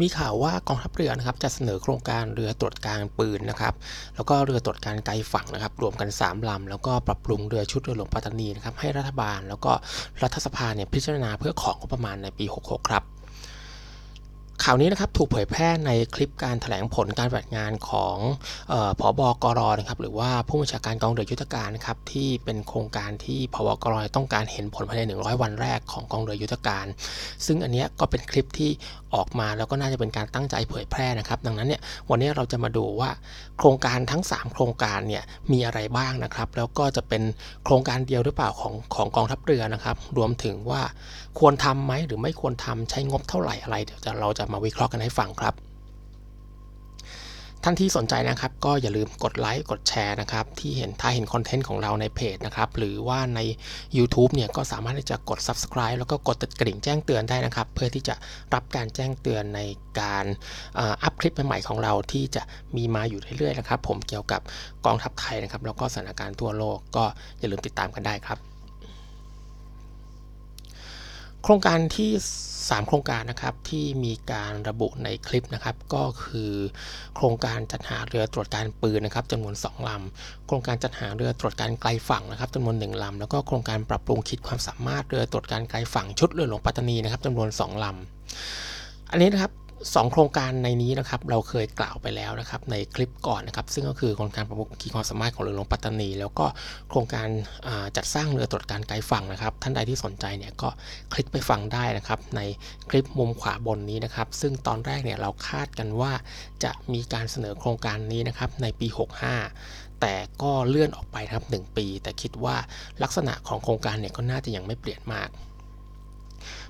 มีข่าวว่ากองทัพเรือนะครับจะเสนอโครงการเรือตรวจการปืนนะครับแล้วก็เรือตรวจการไกลฝั่งนะครับรวมกัน 3ลำแล้วก็ปรับปรุงเรือชุดเรือหลวงปัตตานีนะครับให้รัฐบาลแล้วก็รัฐสภาเนี่ยพิจารณาเพื่อของงบประมาณในปี 66 ครับ ข่าวนี้นะครับถูกเผยแพร่ในคลิปการแถลงผลการปฏิบัติงานของออผบกรนะครับหรือว่าผู้บัญชาการกองเรือยุทธการนะครับที่เป็นโครงการที่พบกรต้องการเห็นผลภายใน 100 วันแรกของกองเรือยุทธการ ซึ่งอันนี้ก็เป็นคลิปที่ออกมาแล้วก็น่าจะเป็นการตั้งใจเผยแพร่นะครับ ดังนั้นเนี่ยวันนี้เราจะมาดูว่าโครงการทั้ง 3 โครงการเนี่ยมีอะไรบ้างนะครับ แล้วก็จะเป็นโครงการเดียวหรือเปล่าของของกองทัพเรือนะครับ รวมถึงว่าควรทำไหมหรือไม่ควรทำใช้งบเท่าไหร่อะไรเดี๋ยวจะเราจะมาวิเคราะห์กันให้ฟังครับ ท่านที่สนใจนะครับก็อย่าลืมกดไลค์กดแชร์นะครับ ที่เห็นถ้าเห็นคอนเทนต์ของเราในเพจนะครับ หรือว่าใน YouTube เนี่ยก็สามารถที่จะกด Subscribe แล้วก็กดติดกระดิ่งแจ้งเตือนได้นะครับ เพื่อที่จะรับการแจ้งเตือนในการอัพคลิปใหม่ๆของเราที่จะมีมาอยู่เรื่อยๆนะครับ ผมเกี่ยวกับกองทัพไทยนะครับ แล้วก็สถานการณ์ทั่วโลกก็อย่าลืมติดตามกันได้ครับโครงการที่ 3 โครงการนะครับที่มีการระบุในคลิปนะครับ ก็คือโครงการจัดหาเรือตรวจการปืนนะครับจำนวน 2 ลำ โครงการจัดหาเรือตรวจการไกลฝั่งนะครับจำนวน 1 ลำ แล้วก็โครงการปรับปรุงคิดความสามารถเรือตรวจการไกลฝั่งชุดเรือหลวงปัตตานีนะครับจำนวน 2 ลำ อันนี้นะครับ สองโครงการในนี้นะครับเราเคยกล่าวไปแล้วนะครับในคลิปก่อนนะครับซึ่งก็คือโครงการประมุขขีความสามารถของเรือหลวงปัตตานี แล้วก็โครงการจัดสร้างเรือตรวจการไกลฝั่งนะครับ ท่านใดที่สนใจเนี่ยก็คลิกไปฟังได้นะครับในคลิปมุมขวาบนนี้นะครับ ซึ่งตอนแรกเนี่ยเราคาดกันว่าจะมีการเสนอโครงการนี้นะครับในปี 65แต่ก็เลื่อนออกไปครับ 1 ปี แต่คิดว่าลักษณะของโครงการเนี่ยก็น่าจะยังไม่เปลี่ยนมาก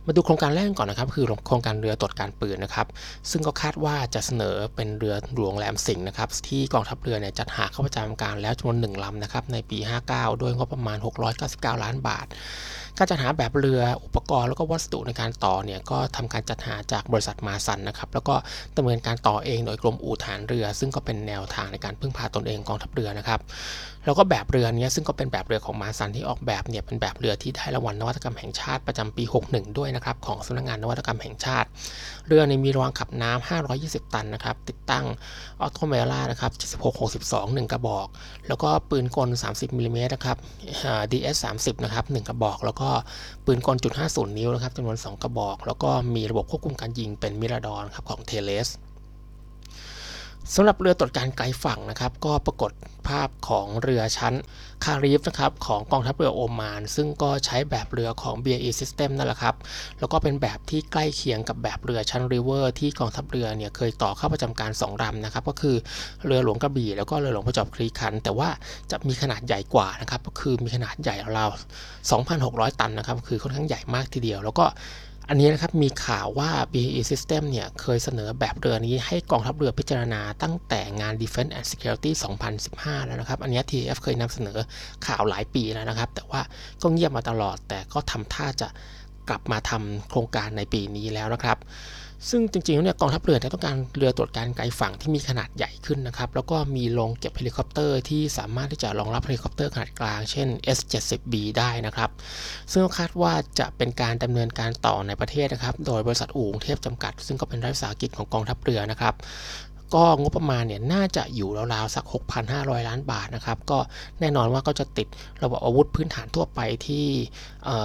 มาดูโครงการแรกก่อนนะครับ คือโครงการเรือตรวจการปืนนะครับ ซึ่งก็คาดว่าจะเสนอเป็นเรือหลวงแหลมสิงห์นะครับ ที่กองทัพเรือเนี่ยจัดหาเข้าประจำการแล้วจำนวนหนึ่งลำนะครับในปี 59 โดยงบประมาณ 699 ล้านบาท การจัดหาแบบเรืออุปกรณ์แล้วก็วัสดุในการต่อเนี่ยก็ทำการจัดหาจากบริษัทมาซันนะครับ แล้วก็ดำเนินการต่อเองโดยกรมอู่ทหารเรือ ซึ่งก็เป็นแนวทางในการพึ่งพาตนเองกองทัพเรือนะครับ แล้วก็แบบเรือนี้ซึ่งก็เป็นแบบเรือของมาร์ซันที่ออกแบบเนี่ยเป็นแบบเรือที่ได้รางวัลนวัตกรรมแห่งชาติประจำปี 61 ด้วยนะครับของสำนักงานนวัตกรรมแห่งชาติ เรือนี้มีระวางขับน้ำ520 ตันนะครับติดตั้ง OTO Melara นะครับ76 62 1 กระบอก แล้วก็ปืนกล 30มิลลิเมตรนะครับ DS 30นะครับ1กระบอก แล้วก็ปืนกลจุด50 นิ้วนะครับจำนวน 2 กระบอก แล้วก็มีระบบควบคุมการยิงเป็น Mirador ครับของ Thales สำหรับเรือตรวจการไกลฝั่งนะครับ ก็ปรากฏภาพของเรือชั้นคารีฟนะครับของกองทัพเรือโอมาน ซึ่งก็ใช้แบบเรือของ BAE System นั่นแหละครับ แล้วก็เป็นแบบที่ใกล้เคียงกับแบบเรือชั้นริเวอร์ที่กองทัพเรือเนี่ยเคยต่อเข้าประจำการ2ลำนะครับ ก็คือเรือหลวงกระบี่แล้วก็เรือหลวงประจอบคลีคัน แต่ว่าจะมีขนาดใหญ่กว่านะครับ ก็คือมีขนาดใหญ่ราว2,600 ตันนะครับ คือค่อนข้างใหญ่มากทีเดียว แล้วก็ อันนี้นะครับมีข่าวว่า BAE System เนี่ยเคยเสนอแบบเรือนี้ให้กองทัพเรือพิจารณาตั้งแต่งาน Defense and Security 2015 แล้วนะครับ อันนี้ TAF เคยนำเสนอข่าวหลายปีแล้วนะครับ แต่ว่าก็เงียบมาตลอด แต่ก็ทำท่าจะกลับมาทำโครงการในปีนี้แล้วนะครับ ซึ่งจริงๆเนี่ยกองทัพเรือต้องการเรือตรวจการไกลฝั่งที่มีขนาดใหญ่ขึ้นนะครับ แล้วก็มีโรงเก็บเฮลิคอปเตอร์ที่สามารถที่จะรองรับเฮลิคอปเตอร์ขนาดกลาง เช่น S70B ได้นะครับ ซึ่งคาดว่าจะเป็นการดำเนินการต่อในประเทศนะครับ โดยบริษัทอู่กรุงเทพจำกัด ซึ่งก็เป็นรัฐวิสาหกิจของกองทัพเรือนะครับ ก็งบประมาณเนี่ยน่าจะอยู่ราวๆสัก 6,500 ล้านบาทนะครับ ก็แน่นอนว่าก็จะติดระบบอาวุธพื้นฐานทั่วไปที่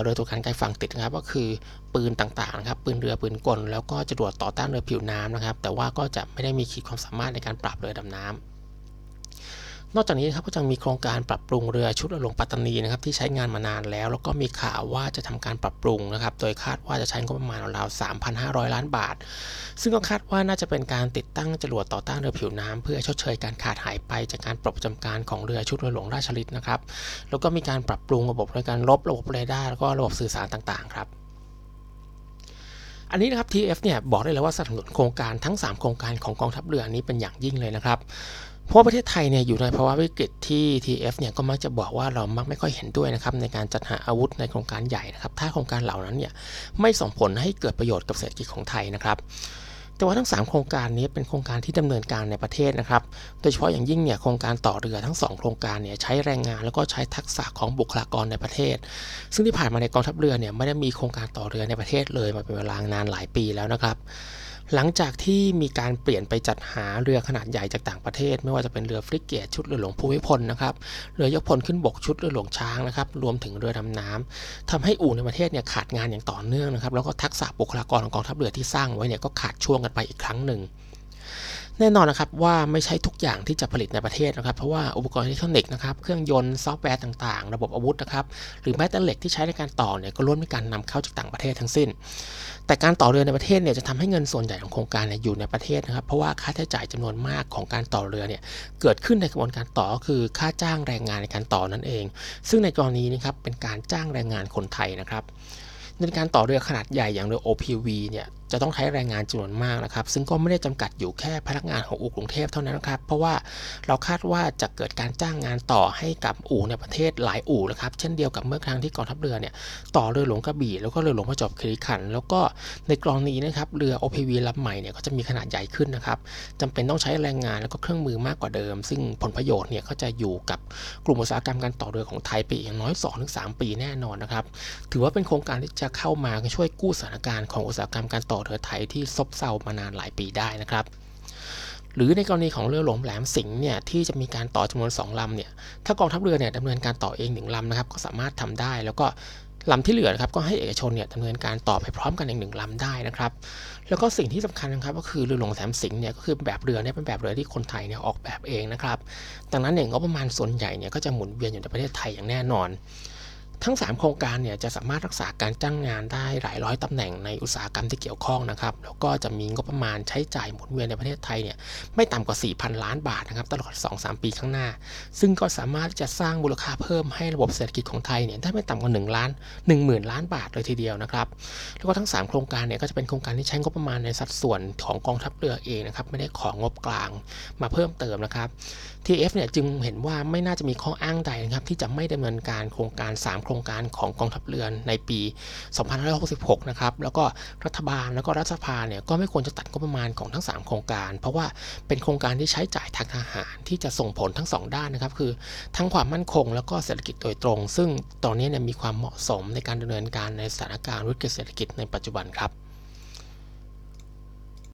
เรือตรวการไกลฝั่งติดนะครับ ก็คือปืนต่างๆนะครับ ปืนเรือปืนกล แล้วก็จรวดต่อต้านเรือผิวน้ำนะครับ แต่ว่าก็จะไม่ได้มีขีดความสามารถในการปราบเรือดำน้ำ นอกจากนี้ครับก็จะมีโครงการปรับปรุงเรือชุดหลวงปัตตานีนะครับที่ใช้งานมานานแล้ว แล้วก็มีข่าวว่าจะทำการปรับปรุงนะครับโดยคาดว่าจะใช้งบประมาณราว3,500 ล้านบาท ซึ่งก็คาดว่าน่าจะเป็นการติดตั้งจรวดต่อต้านเรือผิวน้ำเพื่อชดเชยการขาดหายไปจากการปรับประจำการของเรือชุดเรือหลวงราชลิตนะครับแล้วก็มีการปรับปรุงระบบในการลบระบบเรดาร์แล้วก็ระบบสื่อสารต่างๆครับอันนี้นะครับ TF เนี่ยบอกได้เลยว่าสนับสนุนโครงการทั้ง 3 โครงการของกองทัพเรือนี้เป็นอย่างยิ่งเลยนะครับ เพราะประเทศไทยเนี่ยอยู่ในภาวะวิกฤตที่ TF เนี่ยก็มักจะบอกว่าเรามักไม่ค่อยเห็นด้วยนะครับในการจัดหาอาวุธในโครงการใหญ่นะครับถ้าโครงการเหล่านั้นเนี่ยไม่ส่งผลให้เกิดประโยชน์กับเศรษฐกิจของไทยนะครับ แต่ว่าทั้ง 3 โครงการนี้เป็นโครงการที่ดำเนินการในประเทศนะครับ โดยเฉพาะอย่างยิ่งเนี่ยโครงการต่อเรือทั้ง 2 โครงการเนี่ยใช้แรงงานแล้วก็ใช้ทักษะของบุคลากรในประเทศ ซึ่งที่ผ่านมาในกองทัพเรือเนี่ยไม่ได้มีโครงการต่อเรือในประเทศเลยมาเป็นเวลานานหลายปีแล้วนะครับหลังจากที่มีการเปลี่ยนไปจัดหาเรือขนาดใหญ่จากต่างประเทศ ไม่ว่าจะเป็นเรือฟริเกตชุดเรือหลวงภูมิพลนะครับเรือยกพลขึ้นบกชุดเรือหลวงช้างนะครับรวมถึงเรือดำน้ำทำให้อู่ในประเทศเนี่ยขาดงานอย่างต่อเนื่องนะครับแล้วก็ทักษะบุคลากรของกองทัพเรือที่สร้างไว้เนี่ยก็ขาดช่วงกันไปอีกครั้งหนึ่ง แน่นอนนะครับว่าไม่ใช่ทุกอย่างที่จะผลิตในประเทศนะครับ เพราะว่าอุปกรณ์อิเล็กทรอนิกส์นะครับ เครื่องยนต์ซอฟต์แวร์ต่างๆ ระบบอาวุธนะครับ หรือแม้แต่เหล็กที่ใช้ในการต่อเนี่ยก็ล้วนมีการนำเข้าจากต่างประเทศทั้งสิ้น แต่การต่อเรือในประเทศเนี่ยจะทำให้เงินส่วนใหญ่ของโครงการเนี่ยอยู่ในประเทศนะครับ เพราะว่าค่าใช้จ่ายจำนวนมากของการต่อเรือเนี่ยเกิดขึ้นในกระบวนการต่อก็คือค่าจ้างแรงงานในการต่อนั่นเอง ซึ่งในกรณีนี้ครับเป็นการจ้างแรงงานคนไทยนะครับในการต่อเรือขนาดใหญ่อย่างเรือ OPV เนี่ยจะต้องใช้แรงงานจำนวนมากนะครับ ซึ่งก็ไม่ได้จำกัดอยู่แค่พนักงานของอู่กรุงเทพเท่านั้นนะครับ เพราะว่าเราคาดว่าจะเกิดการจ้างงานต่อให้กับอู่ในประเทศหลายอู่นะครับ เช่นเดียวกับเมื่อครั้งที่กองทัพเรือเนี่ยต่อเรือหลวงกระบี่แล้วก็เรือหลวงประจวบคีรีขันธ์แล้วก็ในกรณีนะครับเรือ OPV ลำใหม่เนี่ยก็จะมีขนาดใหญ่ขึ้นนะครับจำเป็นต้องใช้แรงงานแล้วก็เครื่องมือมากกว่าเดิม ซึ่งผลประโยชน์เนี่ยก็จะอยู่กับกลุ่มอุตสาหกรรมการต่อเรือของไทยไปอีกอย่างน้อย 2-3 ปีแน่นอนนะครับถือว่าเป็นโครงการที่จะเข้ามาช่วยกู้สถานการณ์ของอุตสาหกรรมการต่อเรือไทยที่ซบเซามานานหลายปีได้นะครับ หรือในกรณีของเรือหลวงแหลมสิงห์เนี่ยที่จะมีการต่อจำนวน 2ลำเนี่ยถ้ากองทัพเรือเนี่ยดำเนินการต่อเองหนึ่งลำนะครับก็สามารถทำได้แล้วก็ลำที่เหลือนะครับก็ให้เอกชนเนี่ยดำเนินการต่อไปพร้อมกันอีกหนึ่งลำได้นะครับ แล้วก็สิ่งที่สำคัญนะครับก็คือเรือหลวงแหลมสิงห์เนี่ยก็คือแบบเรือเนี่ยเป็นแบบเรือที่คนไทยเนี่ยออกแบบเองนะครับ ดังนั้นเนี่ยงบประมาณส่วนใหญ่เนี่ยก็จะหมุนเวียนอยู่ในประเทศไทยอย่างแน่นอน ทั้ง 3 โครงการเนี่ยจะสามารถรักษาการจ้างงานได้หลายร้อยตำแหน่งในอุตสาหกรรมที่เกี่ยวข้องนะครับ แล้วก็จะมีงบประมาณใช้จ่ายหมุนเวียนในประเทศไทยเนี่ยไม่ต่ำกว่า 4,000 ล้านบาทนะครับตลอด 2-3 ปีข้างหน้า ซึ่งก็สามารถจะสร้างมูลค่าเพิ่มให้ระบบเศรษฐกิจของไทยเนี่ยได้ไม่ต่ำกว่า1ล้าน1 0,000 ล้านบาทเลยทีเดียวนะครับแล้วก็ทั้ง 3 โครงการเนี่ยก็จะเป็นโครงการที่ใช้งบประมาณในสัดส่วนของกองทัพเรือเองนะครับไม่ได้ของงบกลางมาเพิ่มเติมนะครับ TF เนี่ยจึงเห็นว่าไม่น่าจะมีข้ออ้างใดนะครับที่จะไม่ดำเนินการโครงการ 3โครงการของกองทัพเรือในปี 2566 นะครับ แล้วก็รัฐบาลแล้วก็รัฐสภาเนี่ยก็ไม่ควรจะตัดงบประมาณของทั้ง 3 โครงการ เพราะว่าเป็นโครงการที่ใช้จ่ายทางทหารที่จะส่งผลทั้ง 2 ด้านนะครับ คือทั้งความมั่นคงแล้วก็เศรษฐกิจโดยตรง ซึ่งตอนนี้เนี่ยมีความเหมาะสมในการดำเนินการในสถานการณ์วิกฤตเศรษฐกิจในปัจจุบันครับ